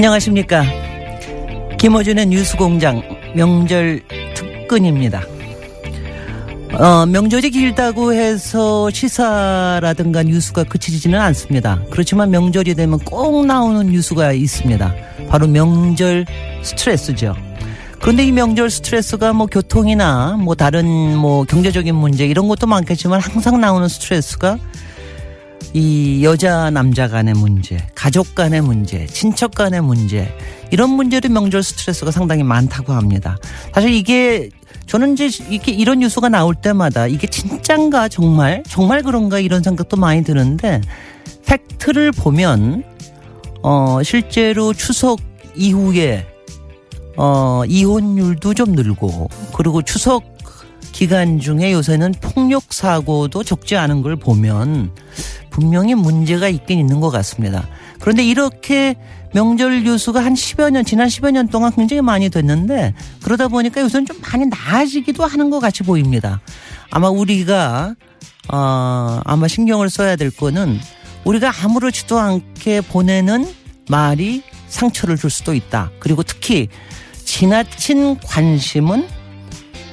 안녕하십니까. 김호준의 뉴스공장 명절 특근입니다. 어, 명절이 길다고 해서 시사라든가 뉴스가 그치지는 않습니다. 그렇지만 명절이 되면 꼭 나오는 뉴스가 있습니다. 바로 명절 스트레스죠. 그런데 이 명절 스트레스가 뭐 교통이나 뭐 다른 뭐 경제적인 문제 이런 것도 많겠지만 항상 나오는 스트레스가 이 여자 남자 간의 문제, 가족 간의 문제, 친척 간의 문제 이런 문제로 명절 스트레스가 상당히 많다고 합니다. 사실 이게 저는 이제 이렇게 이런 뉴스가 나올 때마다 이게 진짠가 정말 정말 그런가 이런 생각도 많이 드는데 팩트를 보면 어 실제로 추석 이후에 어 이혼율도 좀 늘고 그리고 추석 기간 중에 요새는 폭력 사고도 적지 않은 걸 보면 분명히 문제가 있긴 있는 것 같습니다. 그런데 이렇게 명절 뉴스가 한 10여 년, 지난 10여 년 동안 굉장히 많이 됐는데 그러다 보니까 요새는 좀 많이 나아지기도 하는 것 같이 보입니다. 아마 우리가, 어, 아마 신경을 써야 될 거는 우리가 아무렇지도 않게 보내는 말이 상처를 줄 수도 있다. 그리고 특히 지나친 관심은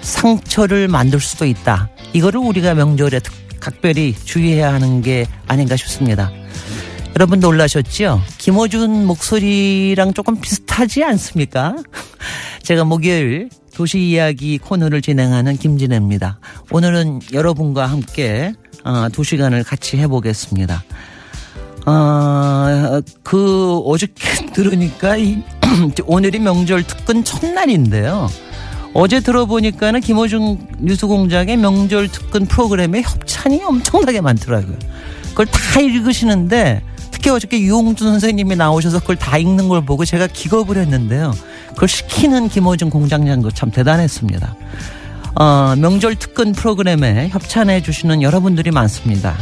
상처를 만들 수도 있다. 이거를 우리가 명절에 각별히 주의해야 하는 게 아닌가 싶습니다. 여러분 놀라셨죠? 김호준 목소리랑 조금 비슷하지 않습니까? 제가 목요일 도시 이야기 코너를 진행하는 김진혜입니다. 오늘은 여러분과 함께 어, 두 시간을 같이 해보겠습니다. 어, 그 어저께 들으니까 이, 오늘이 명절 특근 첫날인데요. 어제 들어보니까는 김호중 뉴스공장의 명절 특근 프로그램에 협찬이 엄청나게 많더라고요. 그걸 다 읽으시는데 특히 어저께 유홍준 선생님이 나오셔서 그걸 다 읽는 걸 보고 제가 기겁을 했는데요. 그걸 시키는 김호중 공장장도 참 대단했습니다. 어, 명절 특근 프로그램에 협찬해 주시는 여러분들이 많습니다.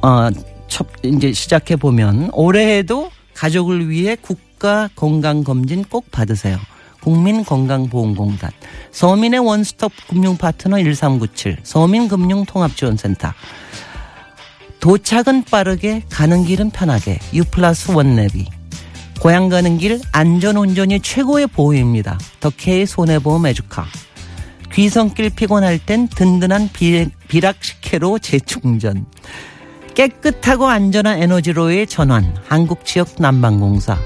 어, 첫, 이제 시작해 보면 올해에도 가족을 위해 국가 건강 검진 꼭 받으세요. 국민건강보험공단, 서민의 원스톱 금융파트너 1397, 서민금융통합지원센터, 도착은 빠르게 가는 길은 편하게 유플러스 원내비. 고향 가는 길 안전운전이 최고의 보호입니다. 덕케이 손해보험 에듀카. 귀성길 피곤할 땐 든든한 비, 비락식혜로 재충전. 깨끗하고 안전한 에너지로의 전환. 한국지역 난방공사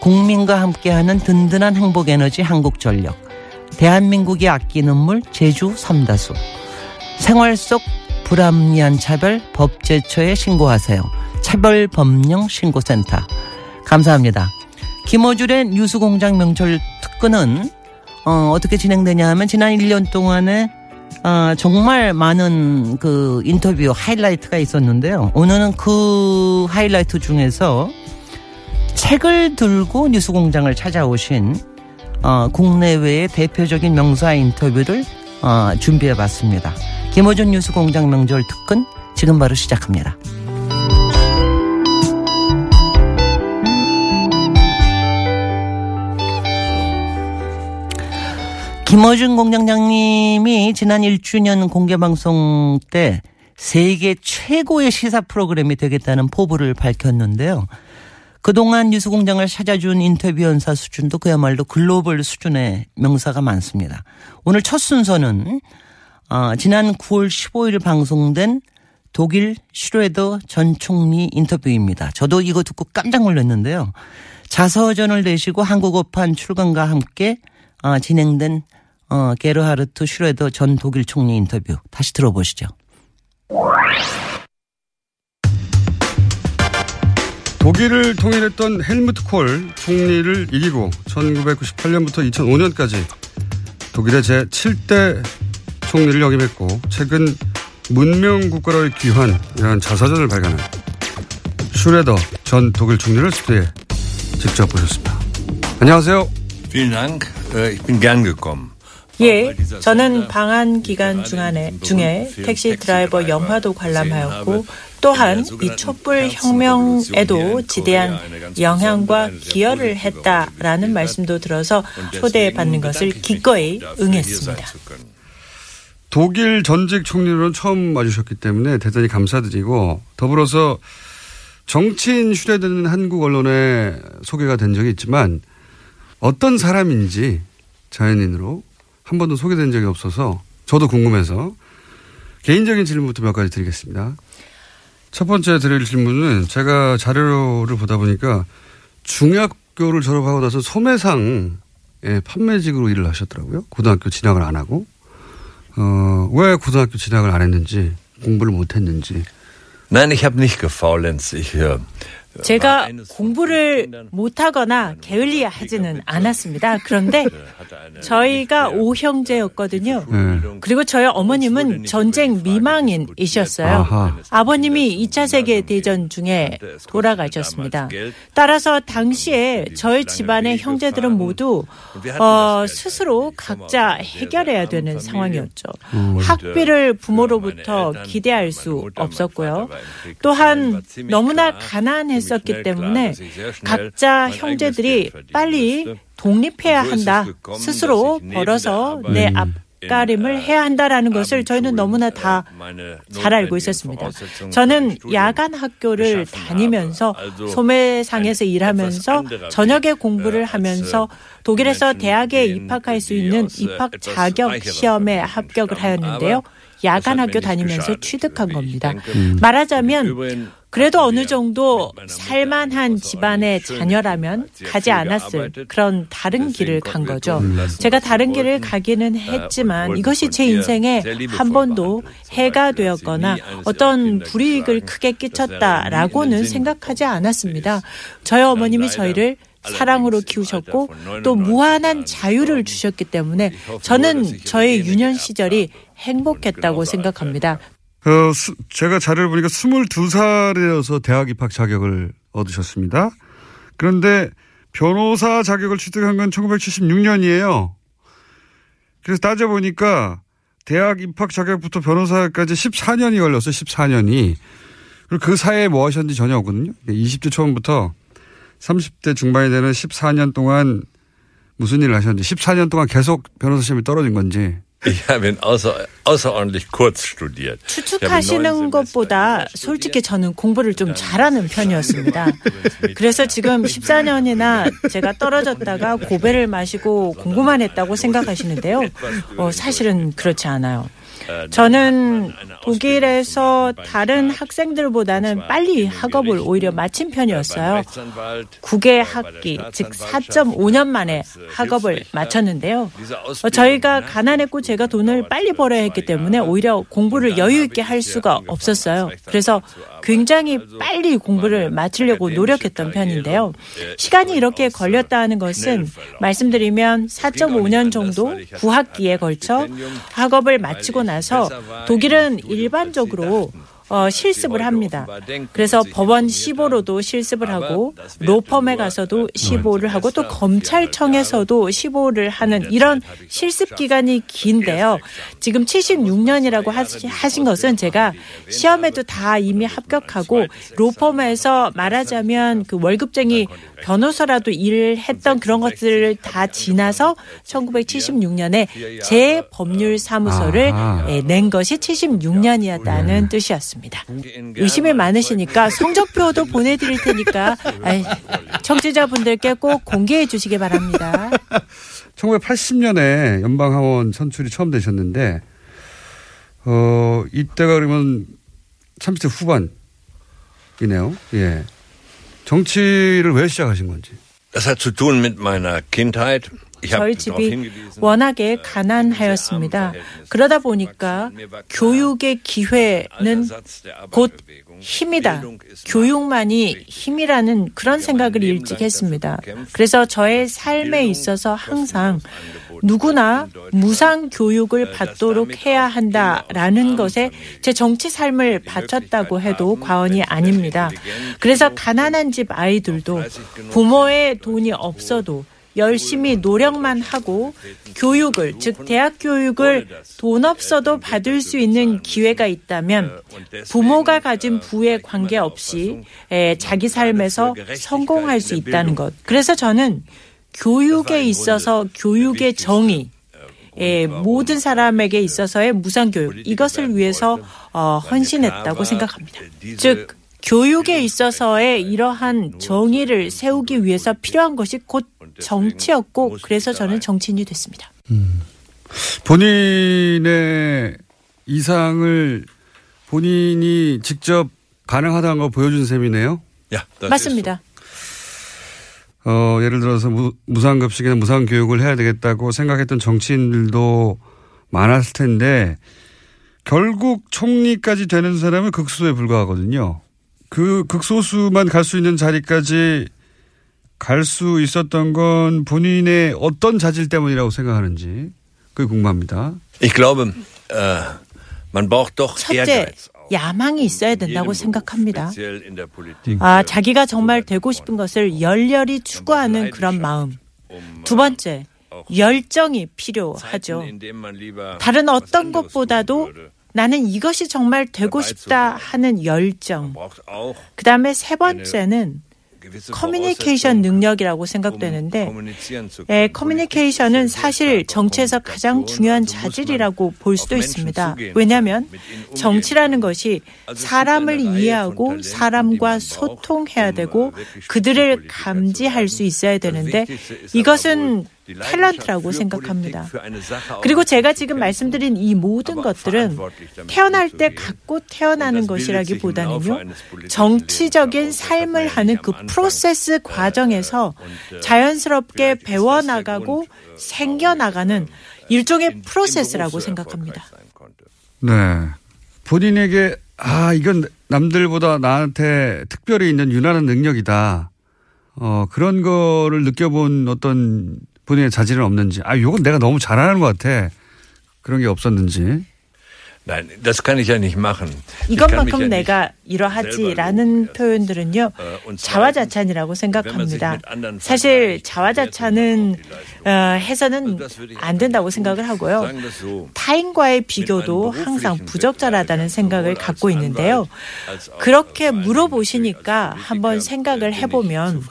국민과 함께하는 든든한 행복 에너지 한국전력 대한민국이 아끼는 물 제주 삼다수 생활 속 불합리한 차별 법제처에 신고하세요. 차별법령 신고센터. 감사합니다. 김어줄의 뉴스공장 명절 특근은 어, 어떻게 진행되냐 하면 지난 1년 동안에 아, 정말 많은 그 인터뷰 하이라이트가 있었는데요. 오늘은 그 하이라이트 중에서 책을 들고 뉴스공장을 찾아오신 어, 국내외의 대표적인 명사 인터뷰를 어, 준비해봤습니다. 김호준 뉴스공장 명절 특근 지금 바로 시작합니다. 김어준 공장장님이 지난 1주년 공개방송 때 세계 최고의 시사 프로그램이 되겠다는 포부를 밝혔는데요. 그동안 뉴스공장을 찾아준 인터뷰 연사 수준도 그야말로 글로벌 수준의 명사가 많습니다. 오늘 첫 순서는 어, 지난 9월 15일 방송된 독일 슈레더 전 총리 인터뷰입니다. 저도 이거 듣고 깜짝 놀랐는데요. 자서전을 내시고 한국어판 출간과 함께 어, 진행된 어, 게르하르트 슈뢰더 전 독일 총리 인터뷰 다시 들어보시죠. 독일을 통일했던 헬무트 콜 총리를 이기고 1998년부터 2005년까지 독일의 제7대 총리를 역임했고 최근 문명 국가로의 귀환이라는 자서전을 발간한 슈레더 전 독일 총리를 스튜디오에 직접 모셨습니다. 안녕하세요. Vielen Dank. Ich bin gern gekommen. 예, 저는 방한 기간 중간에, 중에 택시 드라이버 영화도 관람하였고 또한 이 촛불 혁명에도 지대한 영향과 기여를 했다라는 말씀도 들어서 초대받는 것을 기꺼이 응했습니다. 독일 전직 총리로는 처음 와주셨기 때문에 대단히 감사드리고 더불어서 정치인 슈레드는 한국 언론에 소개가 된 적이 있지만 어떤 사람인지 자연인으로 한 번도 소개된 적이 없어서 저도 궁금해서 개인적인 질문부터 몇 가지 드리겠습니다. 첫 번째 드릴 질문은 제가 자료를 보다 보니까 중학교를 졸업하고 나서 소매상의 판매직으로 일을 하셨더라고요. 고등학교 진학을 안 하고. 어, 왜 고등학교 진학을 안 했는지, 공부를 못 했는지. Nein, ich habe nicht gefaulenzt. Ich, äh, 제가 공부를 못하거나 게을리하지는 않았습니다. 그런데 저희가 오형제였거든요. 네. 그리고 저희 어머님은 전쟁 미망인이셨어요. 아하. 아버님이 2차 세계 대전 중에 돌아가셨습니다. 따라서 당시에 저희 집안의 형제들은 모두 어, 스스로 각자 해결해야 되는 상황이었죠. 학비를 부모로부터 기대할 수 없었고요. 또한 너무나 가난 했었기 때문에 각자 형제들이 빨리 독립해야 한다. 스스로 벌어서 내 앞 가림을 해야 한다라는 것을 저희는 너무나 다 잘 알고 있었습니다. 저는 야간 학교를 다니면서 소매상에서 일하면서 저녁에 공부를 하면서 독일에서 대학에 입학할 수 있는 입학 자격 시험에 합격을 하였는데요. 야간 학교 다니면서 취득한 겁니다. 말하자면 그래도 어느 정도 살만한 집안의 자녀라면 가지 않았을 그런 다른 길을 간 거죠. 제가 다른 길을 가기는 했지만 이것이 제 인생에 한 번도 해가 되었거나 어떤 불이익을 크게 끼쳤다라고는 생각하지 않았습니다. 저희 어머님이 저희를 사랑으로 키우셨고 또 무한한 자유를 주셨기 때문에 저는 저의 유년 시절이 행복했다고 생각합니다. 어, 수, 제가 자료를 보니까 22살이어서 대학 입학 자격을 얻으셨습니다. 그런데 변호사 자격을 취득한 건 1976년이에요. 그래서 따져보니까 대학 입학 자격부터 변호사까지 14년이 걸렸어요. 14년이. 그리고 그 사이에 뭐 하셨는지 전혀 없거든요. 20대 초반부터 30대 중반이 되는 14년 동안 무슨 일을 하셨는지 14년 동안 계속 변호사 시험이 떨어진 건지 Ich habe ihn außer, außerordentlich kurz studiert. 추측하시는 것보다 솔직히 저는 공부를 좀 잘하는 편이었습니다. 그래서 지금 14년이나 제가 떨어졌다가 고배를 마시고 공부만 했다고 생각하시는데요. 어, 사실은 그렇지 않아요. 저는 독일에서 다른 학생들보다는 빨리 학업을 오히려 마친 편이었어요. 국외 학기, 즉 4.5년 만에 학업을 마쳤는데요. 어, 저희가 가난했고 제가 돈을 빨리 벌어야 했기 때문에 오히려 공부를 여유 있게 할 수가 없었어요. 그래서 굉장히 빨리 공부를 마치려고 노력했던 편인데요. 시간이 이렇게 걸렸다 하는 것은 말씀드리면 4.5년 정도 9학기에 걸쳐 학업을 마치고 나서 독일은 일반적으로 어, 실습을 합니다. 그래서 법원 15로도 실습을 하고 로펌에 가서도 15를 하고 또 검찰청에서도 15를 하는 이런 실습 기간이 긴데요. 지금 76년이라고 하신 것은 제가 시험에도 다 이미 합격하고 로펌에서 말하자면 그 월급쟁이 변호사라도 일을 했던 그런 것들을 다 지나서 1976년에 제 법률 사무소를 예, 낸 것이 76년이었다는 뜻이었습니다. 의심이 많으시니까 성적표도 보내드릴 테니까 청취자분들께 꼭 공개해 주시기 바랍니다. 1980년에 연방하원 선출이 처음 되셨는데 어 이때가 그러면 30대 후반이네요. 예. 정치를 왜 시작하신 건지. Das hat zu tun mit meiner Kindheit. 저희 집이 워낙에 가난하였습니다. 그러다 보니까 교육의 기회는 곧 힘이다. 교육만이 힘이라는 그런 생각을 일찍 했습니다. 그래서 저의 삶에 있어서 항상 누구나 무상 교육을 받도록 해야 한다라는 것에 제 정치 삶을 바쳤다고 해도 과언이 아닙니다. 그래서 가난한 집 아이들도 부모의 돈이 없어도 열심히 노력만 하고 교육을, 즉, 대학 교육을 돈 없어도 받을 수 있는 기회가 있다면 부모가 가진 부에 관계없이 자기 삶에서 성공할 수 있다는 것. 그래서 저는 교육에 있어서 교육의 정의, 예, 모든 사람에게 있어서의 무상교육 이것을 위해서 어, 헌신했다고 생각합니다. 즉 교육에 있어서의 이러한 정의를 세우기 위해서 필요한 것이 곧 정치였고 그래서 저는 정치인이 됐습니다. 음. 본인의 이상을 본인이 직접 가능하다는 걸 보여준 셈이네요. 맞습니다. 어, 예를 들어서 무, 무상급식이나 무상교육을 해야 되겠다고 생각했던 정치인들도 많았을 텐데 결국 총리까지 되는 사람은 극소에 불과하거든요. 그 극소수만 갈 수 있는 자리까지 갈 수 있었던 건 본인의 어떤 자질 때문이라고 생각하는지 그게 궁금합니다. Ich glaube, äh, man braucht doch 첫째, 야망이 있어야 된다고 생각합니다. 아, 자기가 정말 되고 싶은 것을 열렬히 추구하는 그런 마음. 두 번째, 열정이 필요하죠. 다른 어떤 것보다도 나는 이것이 정말 되고 싶다 하는 열정. 그 다음에 세 번째는 커뮤니케이션 능력이라고 생각되는데 예, 커뮤니케이션은 사실 정치에서 가장 중요한 자질이라고 볼 수도 있습니다. 왜냐하면 정치라는 것이 사람을 이해하고 사람과 소통해야 되고 그들을 감지할 수 있어야 되는데 이것은 탤런트라고 생각합니다. 그리고 제가 지금 말씀드린 이 모든 것들은 태어날 때 갖고 태어나는 것이라기보다는요, 정치적인 삶을 하는 그 프로세스 과정에서 자연스럽게 배워나가고 생겨나가는 일종의 프로세스라고 생각합니다. 네. 본인에게, 아, 이건 남들보다 나한테 특별히 있는 유난한 능력이다. 어, 그런 거를 느껴본 어떤 본인의 자질은 없는지, 아, 요건 내가 너무 잘하는 것 같아. 그런 게 없었는지. Nein, das kann ich ja nicht machen. 이것만큼 내가 이러하지라는 표현들은요 자화자찬이라고 생각합니다. 사실 자화자찬은 어, 해서는 안 된다고 생각을 하고요. 타인과의 비교도 항상 부적절하다는 생각을 갖고 있는데요. 그렇게 물어보시니까 한번 생각을 해보면.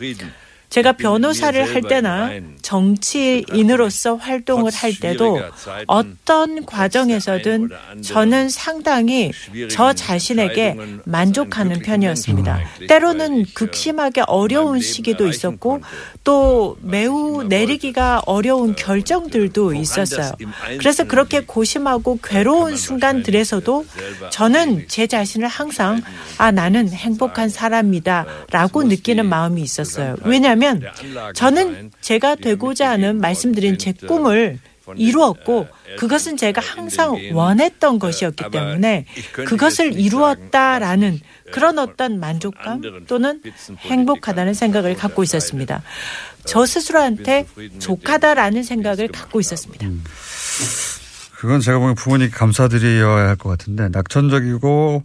제가 변호사를 할 때나 정치인으로서 활동을 할 때도 어떤 과정에서든 저는 상당히 저 자신에게 만족하는 편이었습니다. 때로는 극심하게 어려운 시기도 있었고 또 매우 내리기가 어려운 결정들도 있었어요. 그래서 그렇게 고심하고 괴로운 순간들에서도 저는 제 자신을 항상 아, 나는 행복한 사람이다 라고 느끼는 마음이 있었어요. 왜냐하면 왜냐하면 저는 제가 되고자 하는 말씀드린 제 꿈을 이루었고 그것은 제가 항상 원했던 것이었기 때문에 그것을 이루었다라는 그런 어떤 만족감 또는 행복하다는 생각을 갖고 있었습니다. 저 스스로한테 족하다라는 생각을 갖고 있었습니다. 그건 제가 보기엔 부모님 감사드려야 할 것 같은데 낙천적이고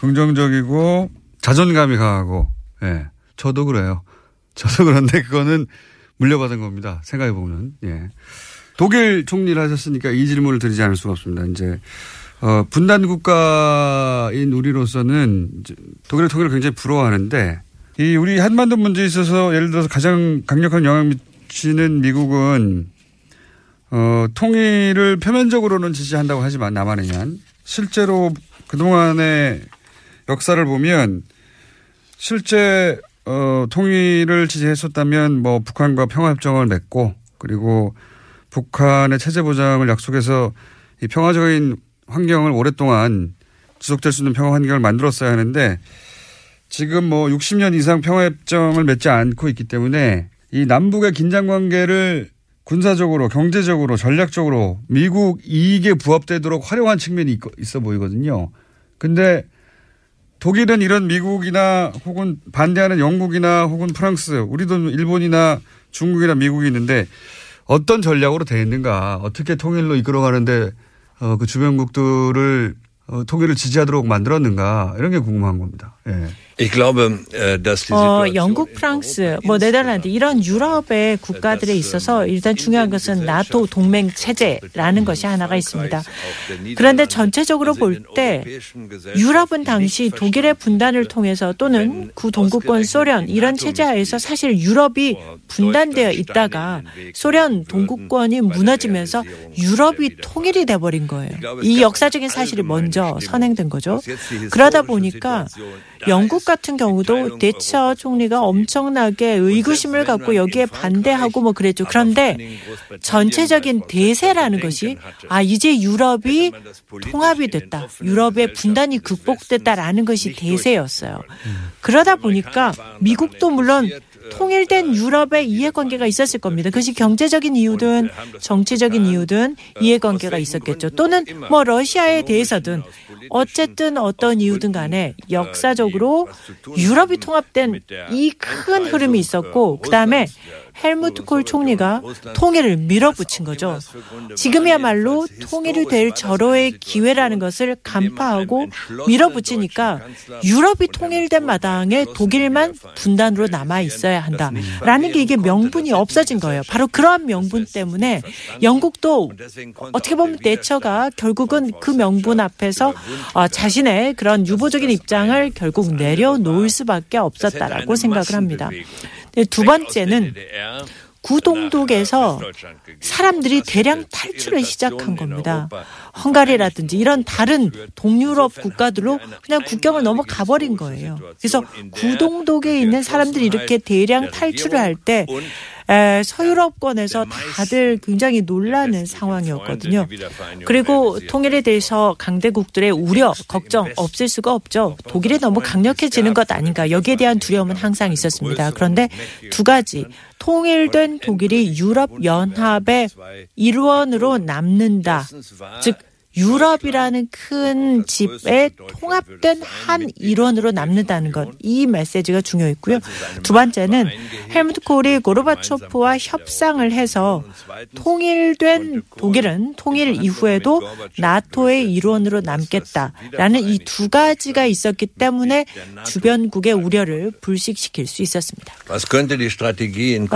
긍정적이고 자존감이 강하고 예. 저도 그래요. 저도 그런데 그거는 물려받은 겁니다. 생각해 보면 예. 독일 총리를 하셨으니까 이 질문을 드리지 않을 수가 없습니다. 이제 어, 분단 국가인 우리로서는 독일의 통일을 굉장히 부러워하는데 이 우리 한반도 문제에 있어서 예를 들어서 가장 강력한 영향 미치는 미국은 어, 통일을 표면적으로는 지지한다고 하지만 남한에는 실제로 그동안의 역사를 보면 실제 어, 통일을 지지했었다면 뭐 북한과 평화협정을 맺고 그리고 북한의 체제 보장을 약속해서 이 평화적인 환경을 오랫동안 지속될 수 있는 평화 환경을 만들었어야 하는데 지금 뭐 60년 이상 평화협정을 맺지 않고 있기 때문에 이 남북의 긴장 관계를 군사적으로 경제적으로 전략적으로 미국 이익에 부합되도록 활용한 측면이 있어 보이거든요. 근데 독일은 이런 미국이나 혹은 반대하는 영국이나 혹은 프랑스, 우리도 일본이나 중국이나 미국이 있는데 어떤 전략으로 되어 있는가, 어떻게 통일로 이끌어가는데 어, 그 주변국들을 어, 통일을 지지하도록 만들었는가 이런 게 궁금한 겁니다. 예. Äh, 어, 영국, 프랑스, 뭐 네덜란드 이런 유럽의 국가들에 있어서 일단 중요한 것은 나토 동맹 체제라는 것이 하나가 있습니다. 그런데 전체적으로 볼 때 유럽은 당시 독일의 분단을 통해서 또는 구동구권 소련 이런 체제 하에서 사실 유럽이 분단되어 있다가 소련 동구권이 무너지면서 유럽이 통일이 돼버린 거예요. 이 역사적인 사실이 먼저 선행된 거죠. 그러다 보니까 영국 같은 경우도 대처 총리가 엄청나게 의구심을 갖고 여기에 반대하고 뭐 그랬죠. 그런데 전체적인 대세라는 것이 아 이제 유럽이 통합이 됐다. 유럽의 분단이 극복됐다라는 것이 대세였어요. 그러다 보니까 미국도 물론 통일된 유럽의 이해관계가 있었을 겁니다. 그것이 경제적인 이유든 정치적인 이유든 이해관계가 있었겠죠. 또는 뭐 러시아에 대해서든 어쨌든 어떤 이유든 간에 역사적으로 유럽이 통합된 이 큰 흐름이 있었고 그다음에 헬무트 콜 총리가 통일을 밀어붙인 거죠. 지금이야말로 통일이 될 절호의 기회라는 것을 간파하고 밀어붙이니까 유럽이 통일된 마당에 독일만 분단으로 남아 있어야 한다라는 게 이게 명분이 없어진 거예요. 바로 그러한 명분 때문에 영국도 어떻게 보면 대처가 결국은 그 명분 앞에서 어, 자신의 그런 유보적인 입장을 결국 내려놓을 수밖에 없었다라고 생각을 합니다. 네, 두 번째는 구동독에서 사람들이 대량 탈출을 시작한 겁니다. 헝가리라든지 이런 다른 동유럽 국가들로 그냥 국경을 넘어가 버린 거예요. 그래서 구동독에 있는 사람들이 이렇게 대량 탈출을 할때 서유럽권에서 다들 굉장히 놀라는 상황이었거든요. 그리고 통일에 대해서 강대국들의 우려, 걱정 없을 수가 없죠. 독일이 너무 강력해지는 것 아닌가. 여기에 대한 두려움은 항상 있었습니다. 그런데 두 가지. 통일된 독일이 유럽 연합의 일원으로 남는다. 즉, 유럽이라는 큰 집에 통합된 한 일원으로 남는다는 것. 이 메시지가 중요했고요. 두 번째는 헬무트 콜이 고르바초프와 협상을 해서 통일된 독일은 통일 이후에도 나토의 일원으로 남겠다라는 이 두 가지가 있었기 때문에 주변국의 우려를 불식시킬 수 있었습니다.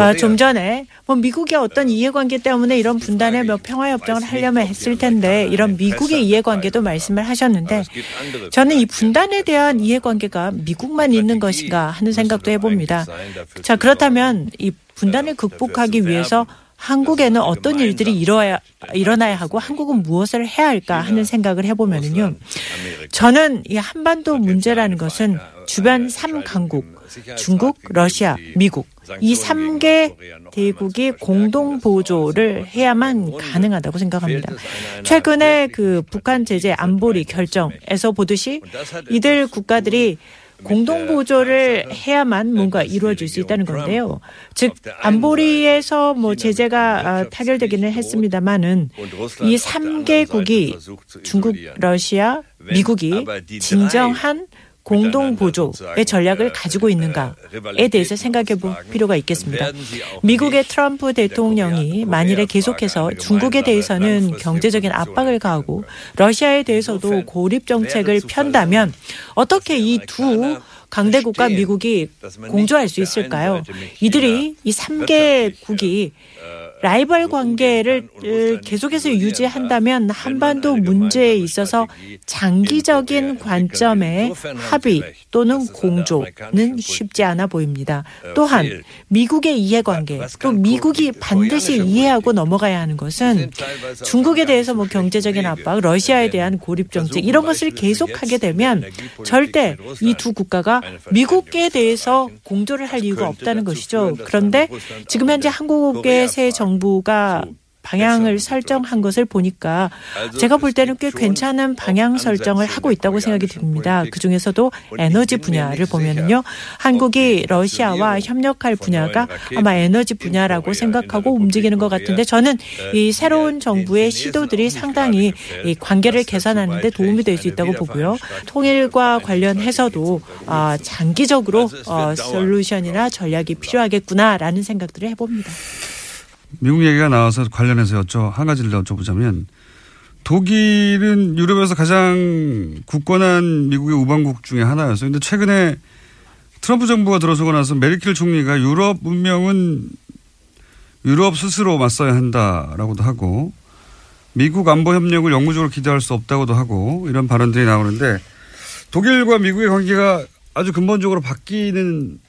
아, 좀 전에 뭐 미국의 어떤 이해관계 때문에 이런 분단의 몇 평화협정을 하려면 했을 텐데 이런 미 국의 이해관계도 말씀을 하셨는데 저는 이 분단에 대한 이해관계가 미국만 있는 것인가 하는 생각도 해봅니다. 자 그렇다면 이 분단을 극복하기 위해서 한국에는 어떤 일들이 일어야, 일어나야 하고 한국은 무엇을 해야 할까 하는 생각을 해보면은요. 저는 이 한반도 문제라는 것은 주변 3강국, 중국, 러시아, 미국, 이 3개 대국이 공동 보조를 해야만 가능하다고 생각합니다. 최근에 그 북한 제재 안보리 결정에서 보듯이 이들 국가들이 공동 보조를 해야만 뭔가 이루어질 수 있다는 건데요. 즉 안보리에서 뭐 제재가 아, 타결되기는 했습니다만은 이 3개국이 중국, 러시아, 미국이 진정한 공동 보조의 전략을 가지고 있는가에 대해서 생각해 볼 필요가 있겠습니다. 미국의 트럼프 대통령이 만일에 계속해서 중국에 대해서는 경제적인 압박을 가하고 러시아에 대해서도 고립 정책을 편다면 어떻게 이두 강대국과 미국이 공조할 수 있을까요? 이들이 이 3개국이 라이벌 관계를 계속해서 유지한다면 한반도 문제에 있어서 장기적인 관점의 합의 또는 공조는 쉽지 않아 보입니다. 또한 미국의 이해관계 또 미국이 반드시 이해하고 넘어가야 하는 것은 중국에 대해서 뭐 경제적인 압박, 러시아에 대한 고립 정책 이런 것을 계속하게 되면 절대 이 두 국가가 미국에 대해서 공조를 할 이유가 없다는 것이죠. 그런데 지금 현재 한국의 새 정 부가 방향을 설정한 것을 보니까 제가 볼 때는 꽤 괜찮은 방향 설정을 하고 있다고 생각이 듭니다. 그 중에서도 에너지 분야를 보면은요, 한국이 러시아와 협력할 분야가 아마 에너지 분야라고 생각하고 움직이는 것 같은데 저는 이 새로운 정부의 시도들이 상당히 이 관계를 개선하는데 도움이 될 수 있다고 보고요. 통일과 관련해서도 아, 장기적으로 어, 솔루션이나 전략이 필요하겠구나라는 생각들을 해봅니다. 미국 얘기가 나와서 관련해서 여쭤, 한 가지를 여쭤보자면 독일은 유럽에서 가장 굳건한 미국의 우방국 중에 하나였어요. 근데 최근에 트럼프 정부가 들어서고 나서 메르켈 총리가 유럽 문명은 유럽 스스로 맞서야 한다라고도 하고 미국 안보 협력을 영구적으로 기대할 수 없다고도 하고 이런 발언들이 나오는데 독일과 미국의 관계가 아주 근본적으로 바뀌는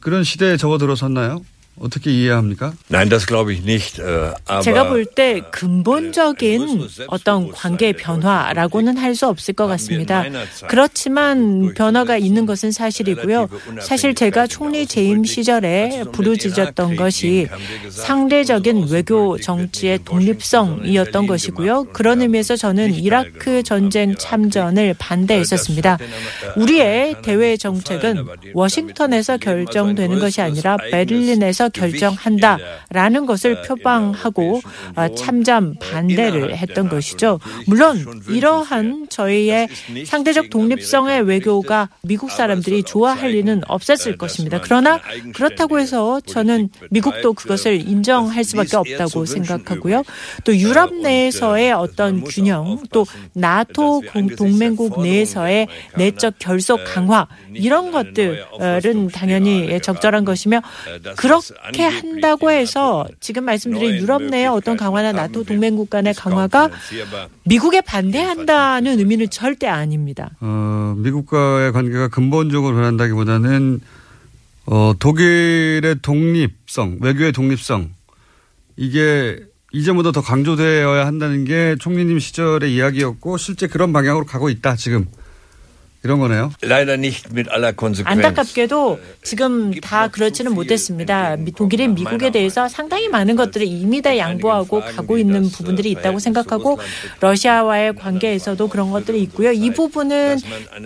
그런 시대에 접어들어섰나요? 어떻게 이해합니까? Nein, das glaube ich nicht. 제가 볼 때 근본적인 어떤 관계 변화라고는 할 수 없을 것 같습니다. 그렇지만 변화가 있는 것은 사실이고요. 사실 제가 총리 재임 시절에 부르짖었던 것이 상대적인 외교 정치의 독립성이었던 것이고요. 그런 의미에서 저는 이라크 전쟁 참전을 반대했었습니다. 우리의 대외 정책은 워싱턴에서 결정되는 것이 아니라 베를린에서 결정한다라는 것을 표방하고 참전 반대를 했던 것이죠. 물론 이러한 저희의 상대적 독립성의 외교가 미국 사람들이 좋아할 리는 없었을 것입니다. 그러나 그렇다고 해서 저는 미국도 그것을 인정할 수밖에 없다고 생각하고요. 또 유럽 내에서의 어떤 균형, 또 나토 동맹국 내에서의 내적 결속 강화 이런 것들은 당연히 적절한 것이며 그렇게 한다고 해서 지금 말씀드린 유럽 내의 어떤 강화나 나토 동맹국 간의 강화가 미국에 반대한다는 의미는 절대 아닙니다. 어, 미국과의 관계가 근본적으로 변한다기보다는 어, 독일의 독립성, 외교의 독립성 이게 이제보다 더 강조되어야 한다는 게 총리님 시절의 이야기였고 실제 그런 방향으로 가고 있다 지금. 이런 거네요. 안타깝게도 지금 다 그렇지는 못했습니다. 독일이 미국에 대해서 상당히 많은 것들을 이미 다 양보하고 가고 있는 부분들이 있다고 생각하고 러시아와의 관계에서도 그런 것들이 있고요. 이 부분은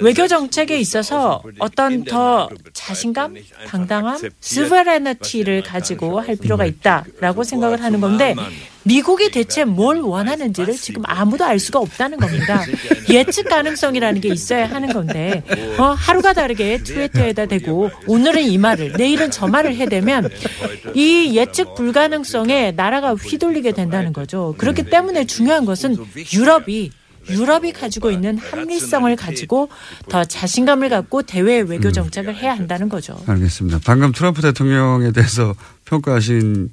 외교 정책에 있어서 어떤 더 자신감, 당당함, 스베레너티를 가지고 할 필요가 있다라고 생각을 하는 건데 미국이 대체 뭘 원하는지를 지금 아무도 알 수가 없다는 겁니다. 예측 가능성이라는 게 있어야 하는 건데 어, 하루가 다르게 트위터에다 대고 오늘은 이 말을 내일은 저 말을 해대면 이 예측 불가능성에 나라가 휘둘리게 된다는 거죠. 그렇기 때문에 중요한 것은 유럽이 유럽이 가지고 있는 합리성을 가지고 더 자신감을 갖고 대외 외교 정책을 해야 한다는 거죠. 알겠습니다. 방금 트럼프 대통령에 대해서 평가하신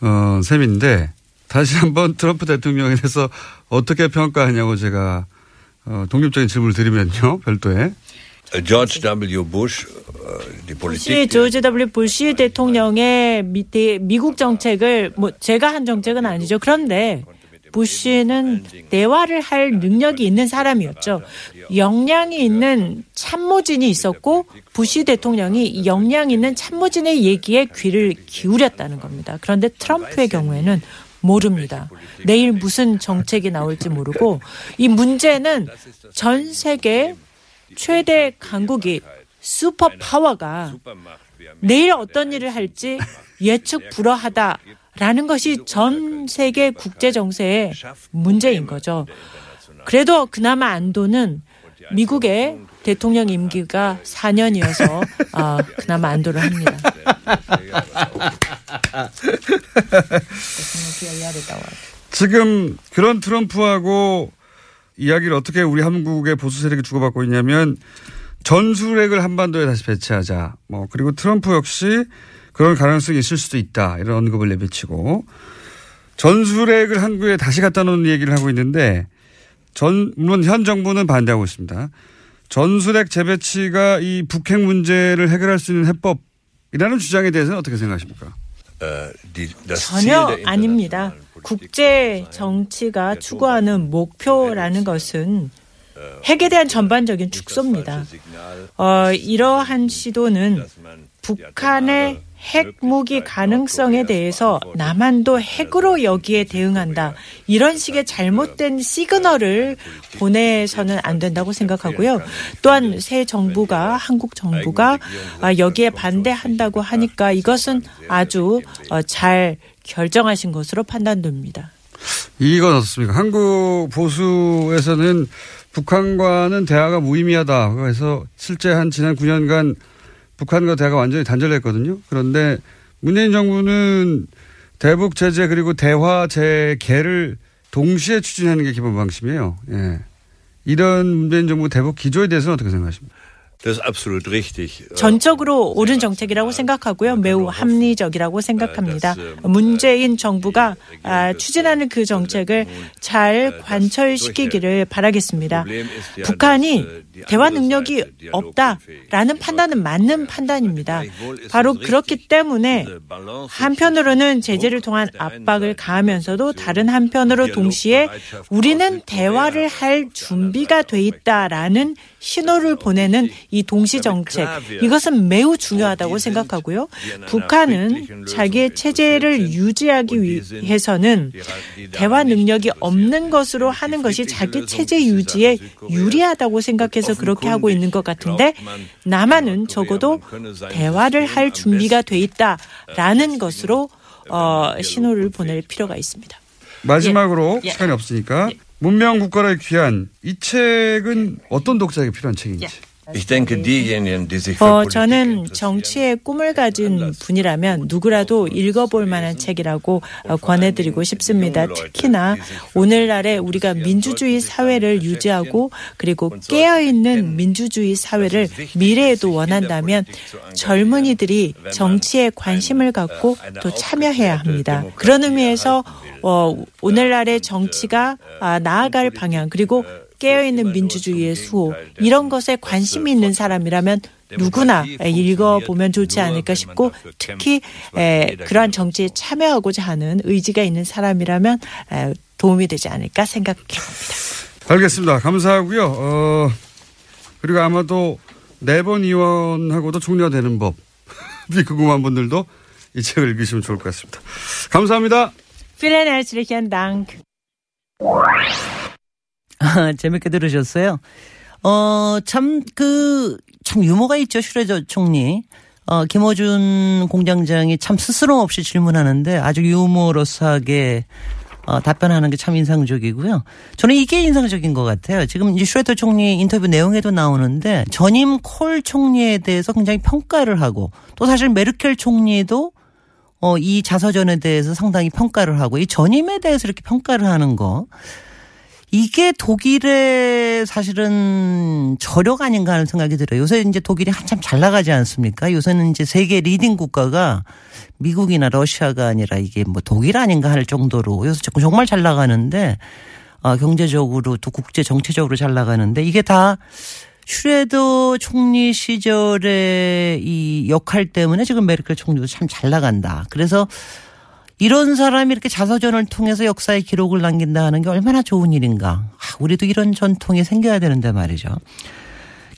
어, 셈인데 다시 한번 트럼프 대통령에 대해서 어떻게 평가하냐고 제가 어, 독립적인 질문을 드리면요. 별도에. 조지 W. 부시, 부시 조지 W. 부시 대통령의 밑에 미국 정책을 뭐 제가 한 정책은 아니죠. 그런데 부시는 대화를 할 능력이 있는 사람이었죠. 역량이 있는 참모진이 있었고 부시 대통령이 역량 있는 참모진의 얘기에 귀를 기울였다는 겁니다. 그런데 트럼프의 경우에는 모릅니다. 내일 무슨 정책이 나올지 모르고 이 문제는 전 세계 최대 강국이 슈퍼 파워가 내일 어떤 일을 할지 예측 불허하다 라는 것이 전 세계 국제 정세의 문제인 거죠. 그래도 그나마 안도는 미국의 대통령 임기가 4년이어서 어, 그나마 안도를 합니다. 지금 그런 트럼프하고 이야기를 어떻게 우리 한국의 보수 세력이 주고받고 있냐면 전술핵을 한반도에 다시 배치하자. 뭐 그리고 트럼프 역시 그런 가능성이 있을 수도 있다. 이런 언급을 내비치고 전술핵을 한국에 다시 갖다 놓는 얘기를 하고 있는데 전 물론 현 정부는 반대하고 있습니다. 전술핵 재배치가 이 북핵 문제를 해결할 수 있는 해법이라는 주장에 대해서는 어떻게 생각하십니까? 전혀 아닙니다. 국제 정치가 추구하는 목표라는 것은 핵에 대한 전반적인 축소입니다. 어, 이러한 시도는 북한의 핵무기 가능성에 대해서 남한도 핵으로 여기에 대응한다. 이런 식의 잘못된 시그널을 보내서는 안 된다고 생각하고요. 또한 새 정부가 한국 정부가 아, 여기에 반대한다고 하니까 이것은 아주 어, 잘 결정하신 것으로 판단됩니다. 이건 어떻습니까? 한국 보수에서는 북한과는 대화가 무의미하다. 그래서 실제 한 지난 9년간 북한과 대화가 완전히 단절했거든요. 그런데 문재인 정부는 대북 제재 그리고 대화 재개를 동시에 추진하는 게 기본 방침이에요. 예. 이런 문재인 정부 대북 기조에 대해서는 어떻게 생각하십니까? 전적으로 옳은 정책이라고 생각하고요. 매우 합리적이라고 생각합니다. 문재인 정부가 아, 추진하는 그 정책을 잘 관철시키기를 바라겠습니다. 북한이 대화 능력이 없다라는 판단은 맞는 판단입니다. 바로 그렇기 때문에 한편으로는 제재를 통한 압박을 가하면서도 다른 한편으로 동시에 우리는 대화를 할 준비가 돼 있다라는 신호를 보내는 이 동시 정책. 이것은 매우 중요하다고 생각하고요. 북한은 자기의 체제를 유지하기 위해서는 대화 능력이 없는 것으로 하는 것이 자기 체제 유지에 유리하다고 생각해서 그렇게 하고 있는 것 같은데 남한은 적어도 대화를 할 준비가 돼 있다라는 것으로 어, 신호를 보낼 필요가 있습니다. 마지막으로 예. 시간이 없으니까 문명 국가를 귀한 이 책은 어떤 독자에게 필요한 책인지. 어, 저는 정치의 꿈을 가진 분이라면 누구라도 읽어볼 만한 책이라고 어, 권해드리고 싶습니다. 특히나 오늘날에 우리가 민주주의 사회를 유지하고 그리고 깨어있는 민주주의 사회를 미래에도 원한다면 젊은이들이 정치에 관심을 갖고 또 참여해야 합니다. 그런 의미에서 어, 오늘날의 정치가 아, 나아갈 방향 그리고 깨어있는 민주주의의 수호 이런 것에 관심이 있는 사람이라면 누구나 읽어보면 좋지 않을까 싶고 특히 에, 그러한 정치에 참여하고자 하는 의지가 있는 사람이라면 에, 도움이 되지 않을까 생각해 봅니다. 알겠습니다. 감사하고요. 어, 그리고 아마도 네번 의원하고도 총리가 되는 법이 궁금한 분들도 이 책을 읽으시면 좋을 것 같습니다. 감사합니다. Vielen herzlichen Dank. 아, 재밌게 들으셨어요? 어, 참, 그, 참 유머가 있죠, 슈레저 총리. 어, 김호준 공장장이 참 스스럼 없이 질문하는데 아주 유머러스하게 어, 답변하는 게 참 인상적이고요. 저는 이게 인상적인 것 같아요. 지금 이제 슈레터 총리 인터뷰 내용에도 나오는데 전임 콜 총리에 대해서 굉장히 평가를 하고 또 사실 메르켈 총리도 어, 이 자서전에 대해서 상당히 평가를 하고 이 전임에 대해서 이렇게 평가를 하는 거 이게 독일의 사실은 저력 아닌가 하는 생각이 들어요. 요새 이제 독일이 한참 잘 나가지 않습니까? 요새는 이제 세계 leading 국가가 미국이나 러시아가 아니라 이게 뭐 독일 아닌가 할 정도로 요새 정말 잘 나가는데 아, 경제적으로 또 국제 정치적으로 잘 나가는데 이게 다 슈레더 총리 시절의 이 역할 때문에 지금 메르켈 총리도 참 잘 나간다. 그래서 이런 사람이 이렇게 자서전을 통해서 역사의 기록을 남긴다 하는 게 얼마나 좋은 일인가. 아, 우리도 이런 전통이 생겨야 되는데 말이죠.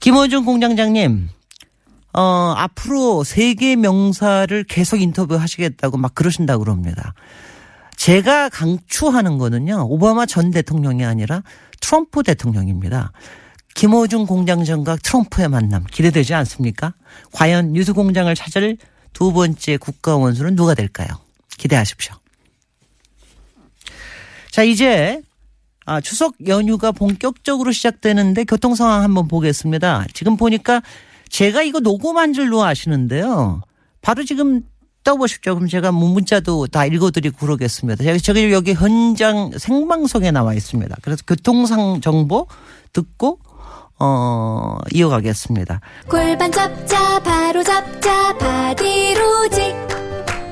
김호준 공장장님, 어, 앞으로 세계 명사를 계속 인터뷰 하시겠다고 막 그러신다고 그럽니다. 제가 강추하는 거는요, 오바마 전 대통령이 아니라 트럼프 대통령입니다. 김호중 공장장과 트럼프의 만남 기대되지 않습니까? 과연 뉴스 공장을 찾을 두 번째 국가 원수는 누가 될까요? 기대하십시오. 자, 이제 아, 추석 연휴가 본격적으로 시작되는데 교통 상황 한번 보겠습니다. 지금 보니까 제가 이거 녹음한 줄로 아시는데요. 바로 지금 떠보십시오. 그럼 제가 문자도 다 읽어드리고 그러겠습니다. 제가 저기 여기 현장 생방송에 나와 있습니다. 그래서 교통상 정보 듣고 어 이어가겠습니다. 골반 잡자 바로 잡자 바디로직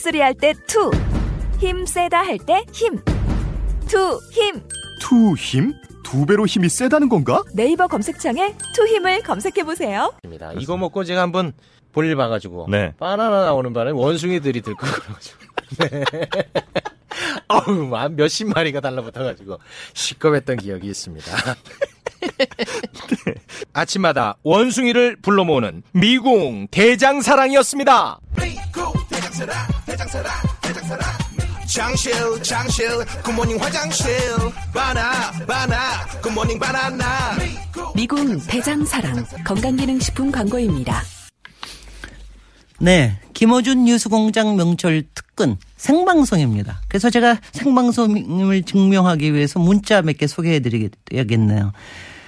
three 할 때 two. 힘 세다 할 때 힘. 투, 힘. 투 힘? 두 배로 힘이 세다는 건가? 네이버 검색창에 투 힘을 검색해 보세요. 이거 먹고 제가 한번 볼일 봐가지고 네. 바나나 나오는 바람에 원숭이들이 들고 그래가지고 네. 어우 막 몇십 마리가 달라붙어가지고 식겁했던 기억이 있습니다. 아침마다 원숭이를 불러 모으는 미궁 대장사랑이었습니다. 장실 장실 굿모닝 화장실 바나 바나 굿모닝 바나나 미궁 대장사랑 건강기능식품 광고입니다. 네. 김호준 뉴스공장 명절 특근 생방송입니다. 그래서 제가 생방송을 증명하기 위해서 문자 몇 개 소개해 드리겠네요.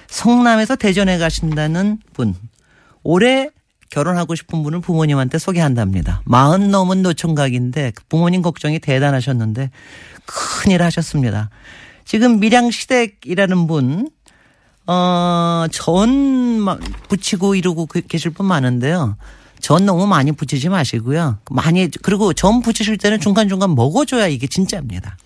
성남에서 대전에 가신다는 분. 올해 결혼하고 싶은 분을 부모님한테 소개한답니다. 마흔 넘은 노총각인데 그 부모님 걱정이 대단하셨는데 큰일 하셨습니다. 지금 밀양시댁이라는 분, 어, 전 붙이고 이러고 그, 계실 분 많은데요. 전 너무 많이 붙이지 마시고요. 많이, 그리고 전 붙이실 때는 중간중간 먹어줘야 이게 진짜입니다.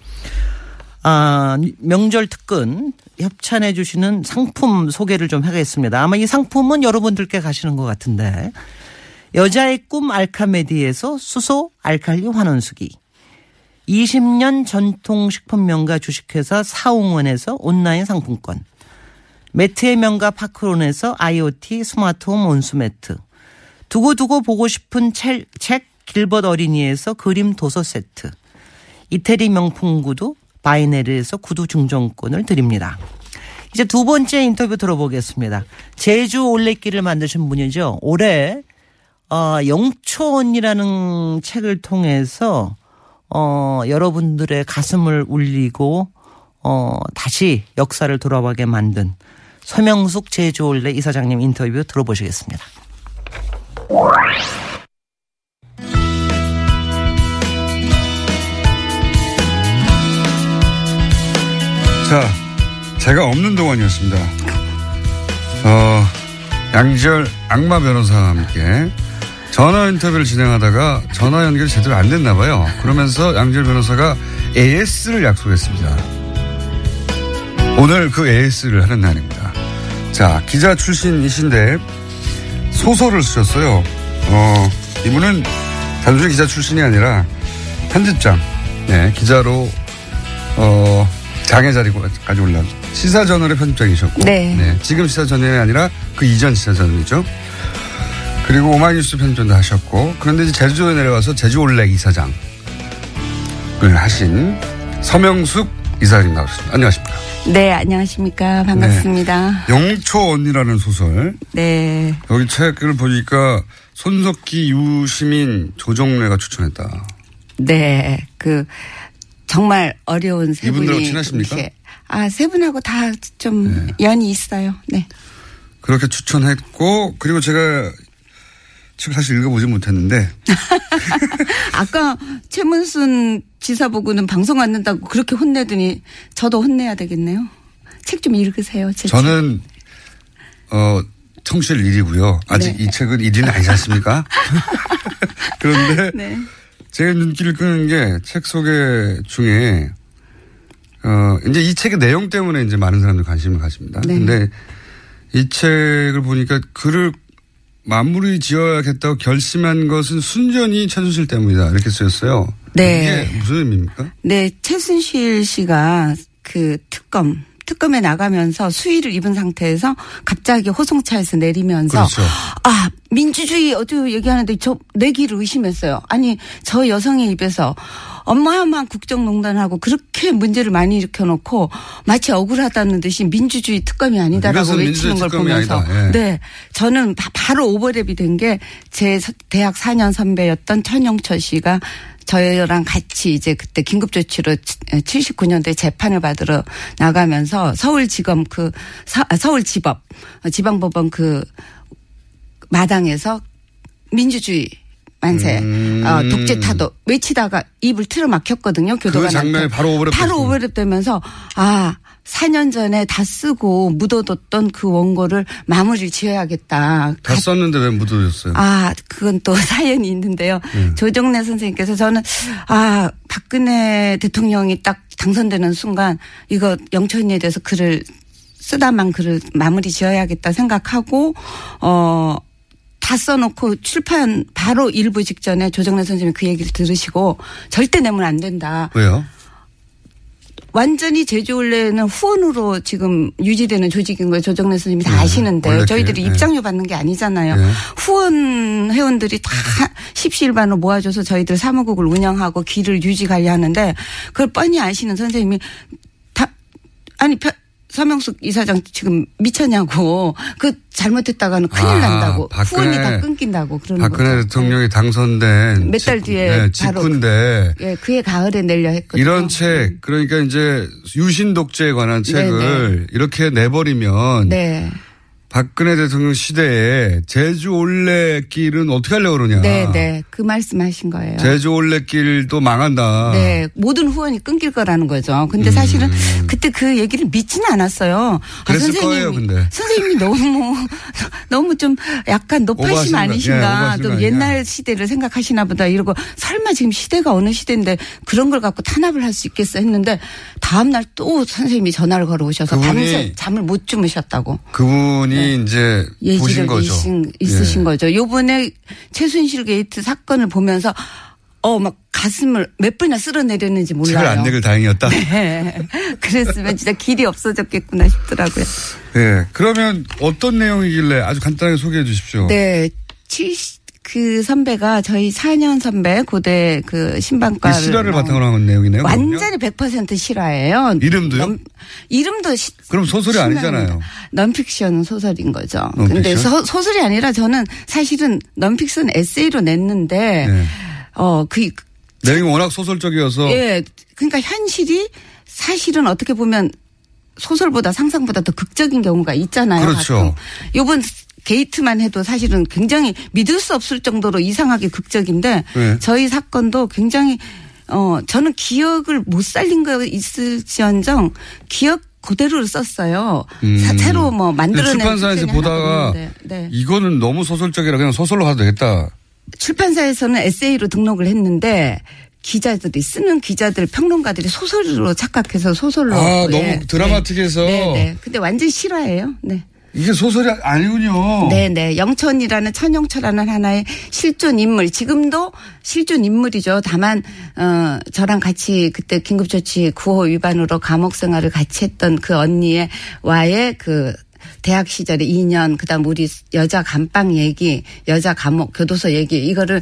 아, 명절 특근 협찬해 주시는 상품 소개를 좀 하겠습니다. 아마 이 상품은 여러분들께 가시는 것 같은데. 여자의 꿈 알카메디에서 수소 알칼리 환원수기. 20년 전통 식품명가 주식회사 사홍원에서 온라인 상품권. 매트의 명가 파크론에서 IoT 스마트홈 온수매트. 두고두고 보고 싶은 책, 책 길벗 어린이에서 그림 도서 세트. 이태리 명품 구두 바이네르에서 구두 중정권을 드립니다. 이제 두 번째 인터뷰 들어보겠습니다. 제주 올레길을 만드신 분이죠. 올해 어, 영초원이라는 책을 통해서 어, 여러분들의 가슴을 울리고 어, 다시 역사를 돌아가게 만든 서명숙 제주 올레 이사장님 인터뷰 들어보시겠습니다. 자, 제가 없는 동안이었습니다. 어, 양지열 악마 변호사와 함께 전화 인터뷰를 진행하다가 전화 연결이 제대로 안 됐나 봐요. 그러면서 양지열 변호사가 AS를 약속했습니다. 오늘 그 AS를 하는 날입니다. 자, 기자 출신이신데 소설을 쓰셨어요. 어, 이분은 단순히 기자 출신이 아니라 편집장, 네, 기자로 어, 장애 자리까지 올라온 시사저널의 편집장이셨고 네. 지금 시사저널이 아니라 그 이전 시사저널이죠. 그리고 오마이뉴스 편집장도 하셨고 그런데 이제 제주도에 내려와서 제주 올렉 이사장을 하신 서명숙 이사님 나오셨습니다. 안녕하십니까. 네, 안녕하십니까. 반갑습니다. 영초 언니라는 소설. 네. 여기 책을 보니까 손석희, 유시민, 조정래가 추천했다. 네. 그 정말 어려운 세 분이 이분들하고 친하십니까? 이렇게- 아, 세 분하고 다 좀 연이 있어요. 네. 그렇게 추천했고 그리고 제가 책을 사실 읽어보지 못했는데 아까 최문순 지사 보고는 방송 안 된다고 그렇게 혼내더니 저도 혼내야 되겠네요. 책 좀 읽으세요. 저는 어 청취율 1위고요. 아직 네. 이 책은 1위는 아니지 않습니까? 그런데 네. 제 눈길을 끄는 게 책 소개 중에 어 이제 이 책의 내용 때문에 이제 많은 사람들이 관심을 가집니다. 네. 근데 이 책을 보니까 글을 마무리 지어야겠다고 결심한 것은 순전히 최순실 때문이다 이렇게 쓰였어요. 네. 이게 무슨 의미입니까? 네, 최순실 씨가 그 특검, 특검에 나가면서 수위를 입은 상태에서 갑자기 호송차에서 내리면서 그렇죠. 아, 민주주의 어디고 얘기하는데 저 내기를 의심했어요. 아니, 저 여성의 입에서 어마어마한 국정농단하고 그렇게 문제를 많이 일으켜놓고 마치 억울하다는 듯이 민주주의 특검이 아니다라고 외치는 걸 보면서. 예. 네 저는 바, 바로 오버랩이 된 게 제 대학 4년 선배였던 천영철 씨가 저희랑 같이 이제 그때 긴급조치로 79년도에 재판을 받으러 나가면서 서울지검 그 서, 아, 서울지법 어, 지방법원 그 마당에서 민주주의 만세, 음. 어, 독재 타도 외치다가 입을 틀어 막혔거든요. 교도관 그 장면이 바로 오버랩 바로. 오버랩 되면서 아 4년 전에 다 쓰고 묻어뒀던 그 원고를 마무리를 지어야겠다. 다 썼는데 왜 묻어졌어요? 아, 그건 또 사연이 있는데요. 음. 조정래 선생님께서 저는 아, 박근혜 대통령이 딱 당선되는 순간 이거 영천이에 대해서 글을 쓰다만 글을 마무리 지어야겠다 생각하고 어, 다 써놓고 출판 바로 일부 직전에 조정래 선생님이 그 얘기를 들으시고 절대 내면 안 된다. 왜요? 완전히 제주올레는 후원으로 지금 유지되는 조직인 거예요. 조정래 선생님이 다 네, 아시는데 저희들이 그, 네. 입장료 받는 게 아니잖아요. 네. 후원 회원들이 다 십시일반으로 모아줘서 저희들 사무국을 운영하고 길을 유지 관리하는데 그걸 뻔히 아시는 선생님이 다 아니 펴- 서명숙 이사장 지금 미쳤냐고 그 잘못했다가는 큰일 아, 난다고 박근혜- 후원이 다 끊긴다고 그러는 박근혜 거죠. 대통령이 당선된 몇달 직- 뒤에 네, 직후인데 예, 그해 가을에 내려 했거든요. 이런 책 그러니까 이제 유신 독재에 관한 책을 이렇게 내버리면 네. 박근혜 대통령 시대에 제주 올레길은 어떻게 하려고 그러냐. 네, 네. 그 말씀하신 거예요. 제주 올레길도 망한다. 네, 모든 후원이 끊길 거라는 거죠. 근데 음. 사실은 그때 그 얘기를 믿지는 않았어요. 아, 그랬을 거예요, 근데. 선생님이 너무 너무 좀 약간 높아심 예, 아니신가. 거 또. 옛날 시대를 생각하시나 보다 이러고 설마 지금 시대가 어느 시대인데 그런 걸 갖고 탄압을 할 수 있겠어 했는데 다음 날 또 선생님이 전화를 걸어 오셔서 그분이- 밤새 잠을 못 주무셨다고. 그분이 이제 보신 네. 예지력이 거죠. 있으신, 있으신 예. 거죠. 요번에 최순실 게이트 사건을 보면서 어, 막 가슴을 몇 번이나 쓸어내렸는지 몰라요. 책을 안 내길 다행이었다. 네. 그랬으면 진짜 길이 없어졌겠구나 싶더라고요. 예. 그러면 어떤 내용이길래 아주 간단하게 소개해 주십시오. 네. 70, 그 선배가 저희 4년 선배 고대 그이 신방과를 실화를 나온 바탕으로 한 내용이네요. 그럼요? 완전히 100% 실화예요. 이름도요? 넘- 이름도 시- 그럼 소설이 신나는 아니잖아요. 넌픽션 소설인 거죠. 넌픽션? 근데 소, 소설이 아니라 저는 사실은 넌픽션 에세이로 냈는데 네. 어, 그 내용이 워낙 소설적이어서 예. 그러니까 현실이 사실은 어떻게 보면 소설보다 상상보다 더 극적인 경우가 있잖아요. 그렇죠. 요번 게이트만 해도 사실은 굉장히 믿을 수 없을 정도로 이상하게 극적인데 네. 저희 사건도 굉장히 어 저는 기억을 못 살린 거 있을지언정 기억 그대로 썼어요. 사- 음. 새로 뭐 만들어낸 출판사에서 보다가 네. 이거는 너무 소설적이라 그냥 소설로 가도 되겠다. 출판사에서는 에세이로 등록을 했는데 기자들이 쓰는 기자들 평론가들이 소설로 착각해서 소설로 아, 예, 너무 드라마틱해서. 네, 네. 근데 완전 실화예요. 네. 이게 소설이 아니군요. 네, 네. 영천이라는 천영철라는 하나의 실존 인물. 지금도 실존 인물이죠. 다만 어 저랑 같이 그때 긴급조치 9호 위반으로 감옥 생활을 같이 했던 그 언니의 와의 그 대학 시절에 2년 그다음 우리 여자 감방 얘기, 여자 감옥 교도소 얘기 이거를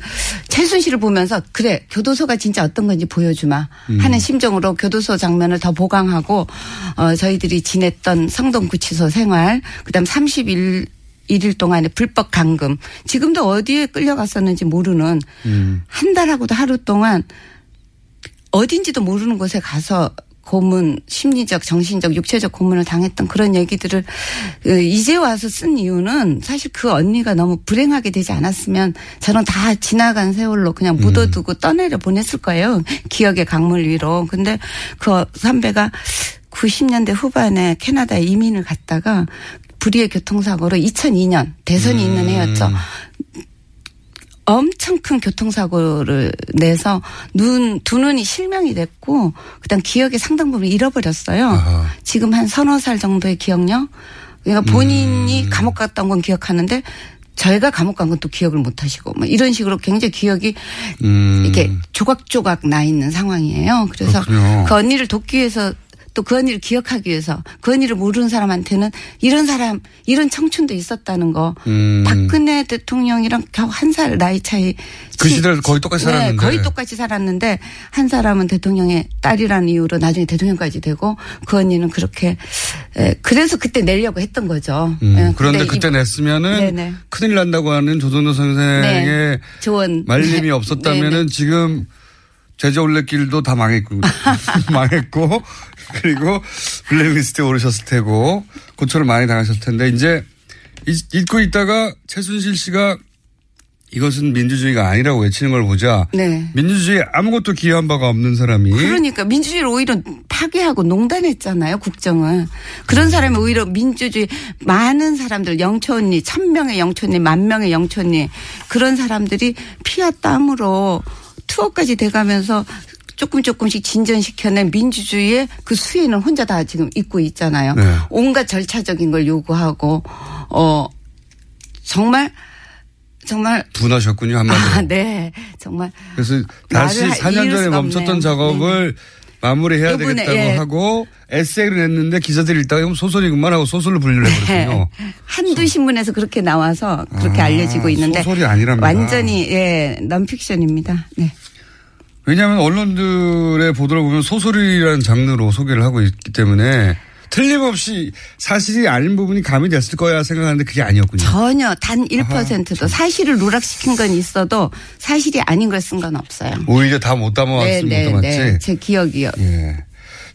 최순실을 보면서 그래 교도소가 진짜 어떤 건지 보여주마 음. 하는 심정으로 교도소 장면을 더 보강하고 어 저희들이 지냈던 성동구치소 생활 그다음 31 일일 동안의 불법 감금 지금도 어디에 끌려갔었는지 모르는 음. 한 달하고도 하루 동안 어딘지도 모르는 곳에 가서 고문, 심리적, 정신적, 육체적 고문을 당했던 그런 얘기들을 그 이제 와서 쓴 이유는 사실 그 언니가 너무 불행하게 되지 않았으면 저는 다 지나간 세월로 그냥 묻어두고 떠내려 보냈을 거예요. 기억의 강물 위로. 근데 그 선배가 90년대 후반에 캐나다에 이민을 갔다가 불의의 교통사고로 2002년 대선이 있는 해였죠. 엄청 큰 교통사고를 내서 눈, 두 눈이 실명이 됐고, 그 다음 기억의 상당 부분 잃어버렸어요. 지금 한 서너 살 정도의 기억력? 그러니까 본인이 감옥 갔다 온건 기억하는데, 저희가 감옥 간 건 또 기억을 못 하시고, 뭐 이런 식으로 굉장히 기억이 음. 이렇게 조각조각 나 있는 상황이에요. 그래서 그렇군요. 그 언니를 돕기 위해서 또 그 언니를 기억하기 위해서 그 언니를 모르는 사람한테는 이런 사람, 이런 청춘도 있었다는 거. 음. 박근혜 대통령이랑 겨우 한 살 나이 차이. 그 치- 시절 거의 똑같이 네, 살았는데. 거의 똑같이 살았는데 한 사람은 대통령의 딸이라는 이유로 나중에 대통령까지 되고 그 언니는 그렇게 에, 그래서 그때 내려고 했던 거죠. 음, 예, 그런데 그때 이- 냈으면은 네네. 큰일 난다고 하는 조선호 선생의 네. 조언 말림이 네. 없었다면은 네네. 지금 제자 올레길도 다 망했고 망했고 그리고 블랙리스트에 오르셨을 테고 고초를 많이 당하셨을 텐데 이제 잊- 잊고 있다가 최순실 씨가 이것은 민주주의가 아니라고 외치는 걸 보자. 네. 민주주의에 아무것도 기여한 바가 없는 사람이 그러니까 민주주의를 오히려 파괴하고 농단했잖아요 국정을. 그런 사람이 오히려 민주주의 많은 사람들 영촌리 천 명의 영촌리 만 명의 영촌리 그런 사람들이 피와 땀으로 투어까지 돼가면서 조금 조금씩 진전시켜낸 민주주의의 그 수혜는 혼자 다 지금 입고 있잖아요. 네. 온갖 절차적인 걸 요구하고 어 정말 정말 분하셨군요 한마디로. 아, 네 정말 그래서 다시 말을 할 4년 이유가 전에. 멈췄던 작업을 마무리해야 요번에, 되겠다고 예. 하고 에세이를 냈는데 기자들이 읽다가 이건 소설이구만 하고 소설로 분류를 해버렸군요. 한두 신문에서 그렇게 나와서 그렇게 아, 알려지고 있는데 소설이 아니랍니다. 완전히 예 넌픽션입니다. 네. 왜냐하면 언론들의 보도를 보면 소설이라는 장르로 소개를 하고 있기 때문에 틀림없이 사실이 아닌 부분이 가미됐을 거야 생각하는데 그게 아니었군요. 전혀 단 1%도 사실을 누락시킨 건 있어도 사실이 아닌 걸 쓴 건 없어요. 오히려 다 못 담아왔으면 못 담았지. 네. 제 기억이요. 예.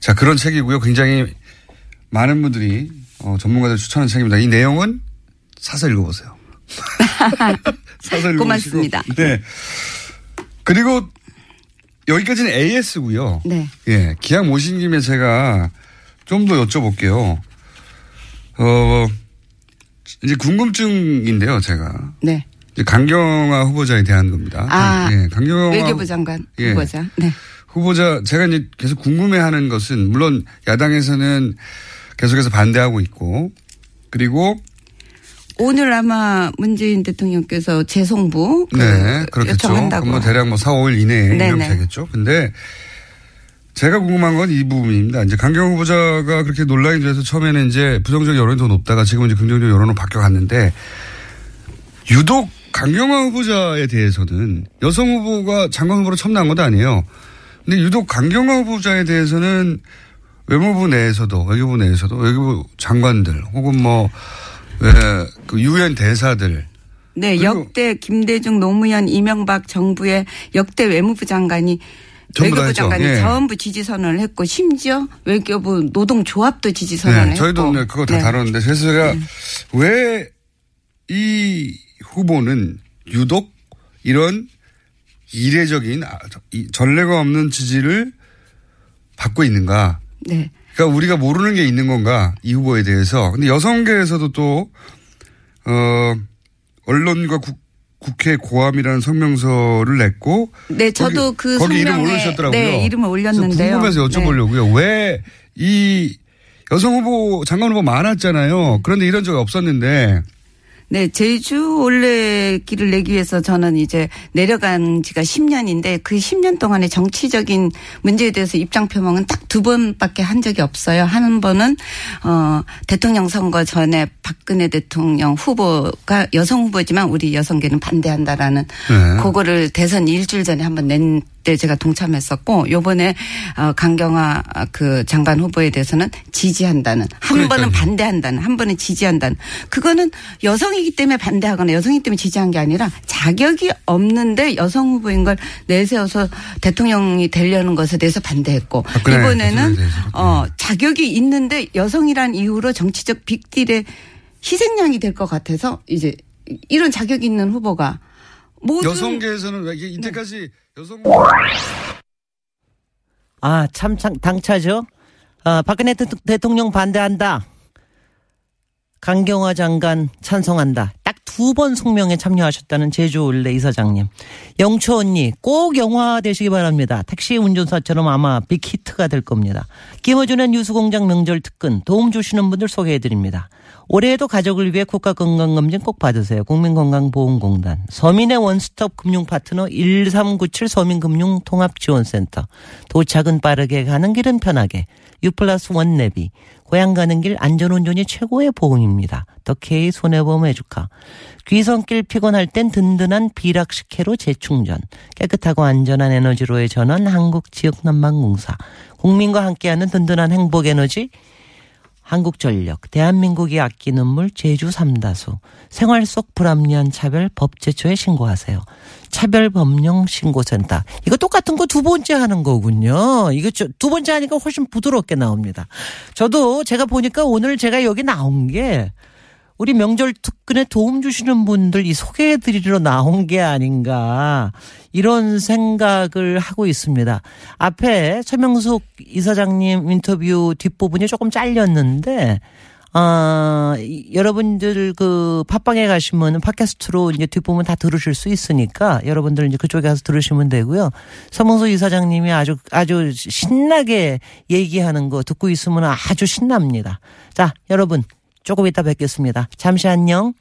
자 그런 책이고요. 굉장히 많은 분들이 어, 전문가들 추천한 책입니다. 이 내용은 사서 읽어보세요. 사서 읽어보시고. 고맙습니다. 네. 그리고 여기까지는 AS고요. 네. 예. 기왕 모신 김에 제가 좀 더 여쭤볼게요. 어, 이제 궁금증인데요, 제가. 네. 이제 강경화 후보자에 대한 겁니다. 아, 예, 강경화 외교부 장관 예. 후보자. 네. 후보자 제가 이제 계속 궁금해하는 것은 물론 야당에서는 계속해서 반대하고 있고 그리고 오늘 아마 문재인 대통령께서 재송부 그 네 그렇겠죠. 요청한다고. 뭐 대략 뭐 4, 5일 이내에 네네. 이러면 되겠죠. 근데 제가 궁금한 건 이 부분입니다. 이제 강경 후보자가 그렇게 논란이 돼서 처음에는 이제 부정적 여론이 더 높다가 지금 이제 긍정적 여론으로 바뀌어갔는데 유독 강경화 후보자에 대해서는 여성 후보가 장관 후보로 처음 나온 것도 아니에요. 근데 유독 강경화 후보자에 대해서는 외무부 내에서도 외교부 내에서도 외교부 장관들 혹은 뭐 예, 그 유엔 대사들 네, 역대 김대중 노무현 이명박 정부의 역대 외무부 장관이 외교부. 장관이 예. 전부 지지 선언을 했고 심지어 외교부 노동조합도 지지 선언을 네, 했고 저희도 네, 그거 다 네. 다뤘는데 그래서 제가 왜이 후보는 유독 이런 이례적인 아, 전례가 없는 지지를 받고 있는가? 네. 그러니까 우리가 모르는 게 있는 건가 이 후보에 대해서. 근데 여성계에서도 또 어, 언론과 국, 국회 고함이라는 성명서를 냈고 네, 저도 거기, 그 거기 이름 올리셨더라고요. 네, 이름을 올렸는데요. 궁금해서 여쭤보려고요. 왜이 여성 후보 장관 후보 많았잖아요. 그런데 이런 적이 없었는데 네, 제주 올레길을 내기 위해서 저는 이제 내려간 지가 10년인데 그 10년 동안의 정치적인 문제에 대해서 입장 표명은 딱 두 번밖에 한 적이 없어요. 한 번은 어 대통령 선거 전에 박근혜 대통령 후보가 여성 후보지만 우리 여성계는 반대한다라는 네. 그거를 대선 일주일 전에 한번 낸 때 제가 동참했었고 요번에 어 강경화 그 장관 후보에 대해서는 지지한다는 한 번은 반대한다는 한 번은 지지한다는. 그거는 여성이기 때문에 반대하거나 여성이기 때문에 지지한 게 아니라 자격이 없는데 여성 후보인 걸 내세워서 대통령이 되려는 것에 대해서 반대했고 박근혜 이번에는 대통령에 대해서. 어 자격이 있는데 여성이란 이유로 정치적 빅딜의 희생양이 될 것 같아서 이제 이런 자격 있는 후보가 모든 여성계에서는 왜 이게 이때까지 여성 아, 참, 참 당차죠? 아, 박근혜 대- 대통령 반대한다. 강경화 장관 찬성한다. 딱 두 번 성명에 참여하셨다는 제주 올레 이사장님. 영초 언니 꼭 영화 되시기 바랍니다. 택시 운전사처럼 아마 빅히트가 될 겁니다. 김어준의 뉴스공장 명절 특근 도움 주시는 분들 소개해드립니다. 올해에도 가족을 위해 국가건강검진 꼭 받으세요. 국민건강보험공단. 서민의 원스톱 금융파트너 1397 서민금융통합지원센터. 도착은 빠르게 가는 길은 편하게. 유플러스 원 내비. 고향 가는 길 안전운전이 최고의 보험입니다. 더 K 손해보험 해주카. 귀성길 피곤할 땐 든든한 비락식혜로 재충전. 깨끗하고 안전한 에너지로의 전원 한국지역난방공사. 국민과 함께하는 든든한 행복에너지 한국전력, 대한민국이 아끼는 물 제주 삼다수, 생활 속 불합리한 차별 법제처에 신고하세요. 차별법령 신고센터. 이거 똑같은 거 두 번째 하는 거군요. 이거 저- 두 번째 하니까 훨씬 부드럽게 나옵니다. 저도 제가 보니까 오늘 제가 여기 나온 게 우리 명절 특근에 도움 주시는 분들 이 소개해드리러 나온 게 아닌가 이런 생각을 하고 있습니다. 앞에 최명숙 이사장님 인터뷰 뒷부분이 조금 잘렸는데 아, 이- 여러분들 그 팟빵에 가시면 팟캐스트로 이제 뒷부분 다 들으실 수 있으니까 여러분들 이제 그쪽에 가서 들으시면 되고요. 서명수 이사장님이 아주 아주 신나게 얘기하는 거 듣고 있으면 아주 신납니다. 자, 여러분 조금 이따 뵙겠습니다. 잠시 안녕.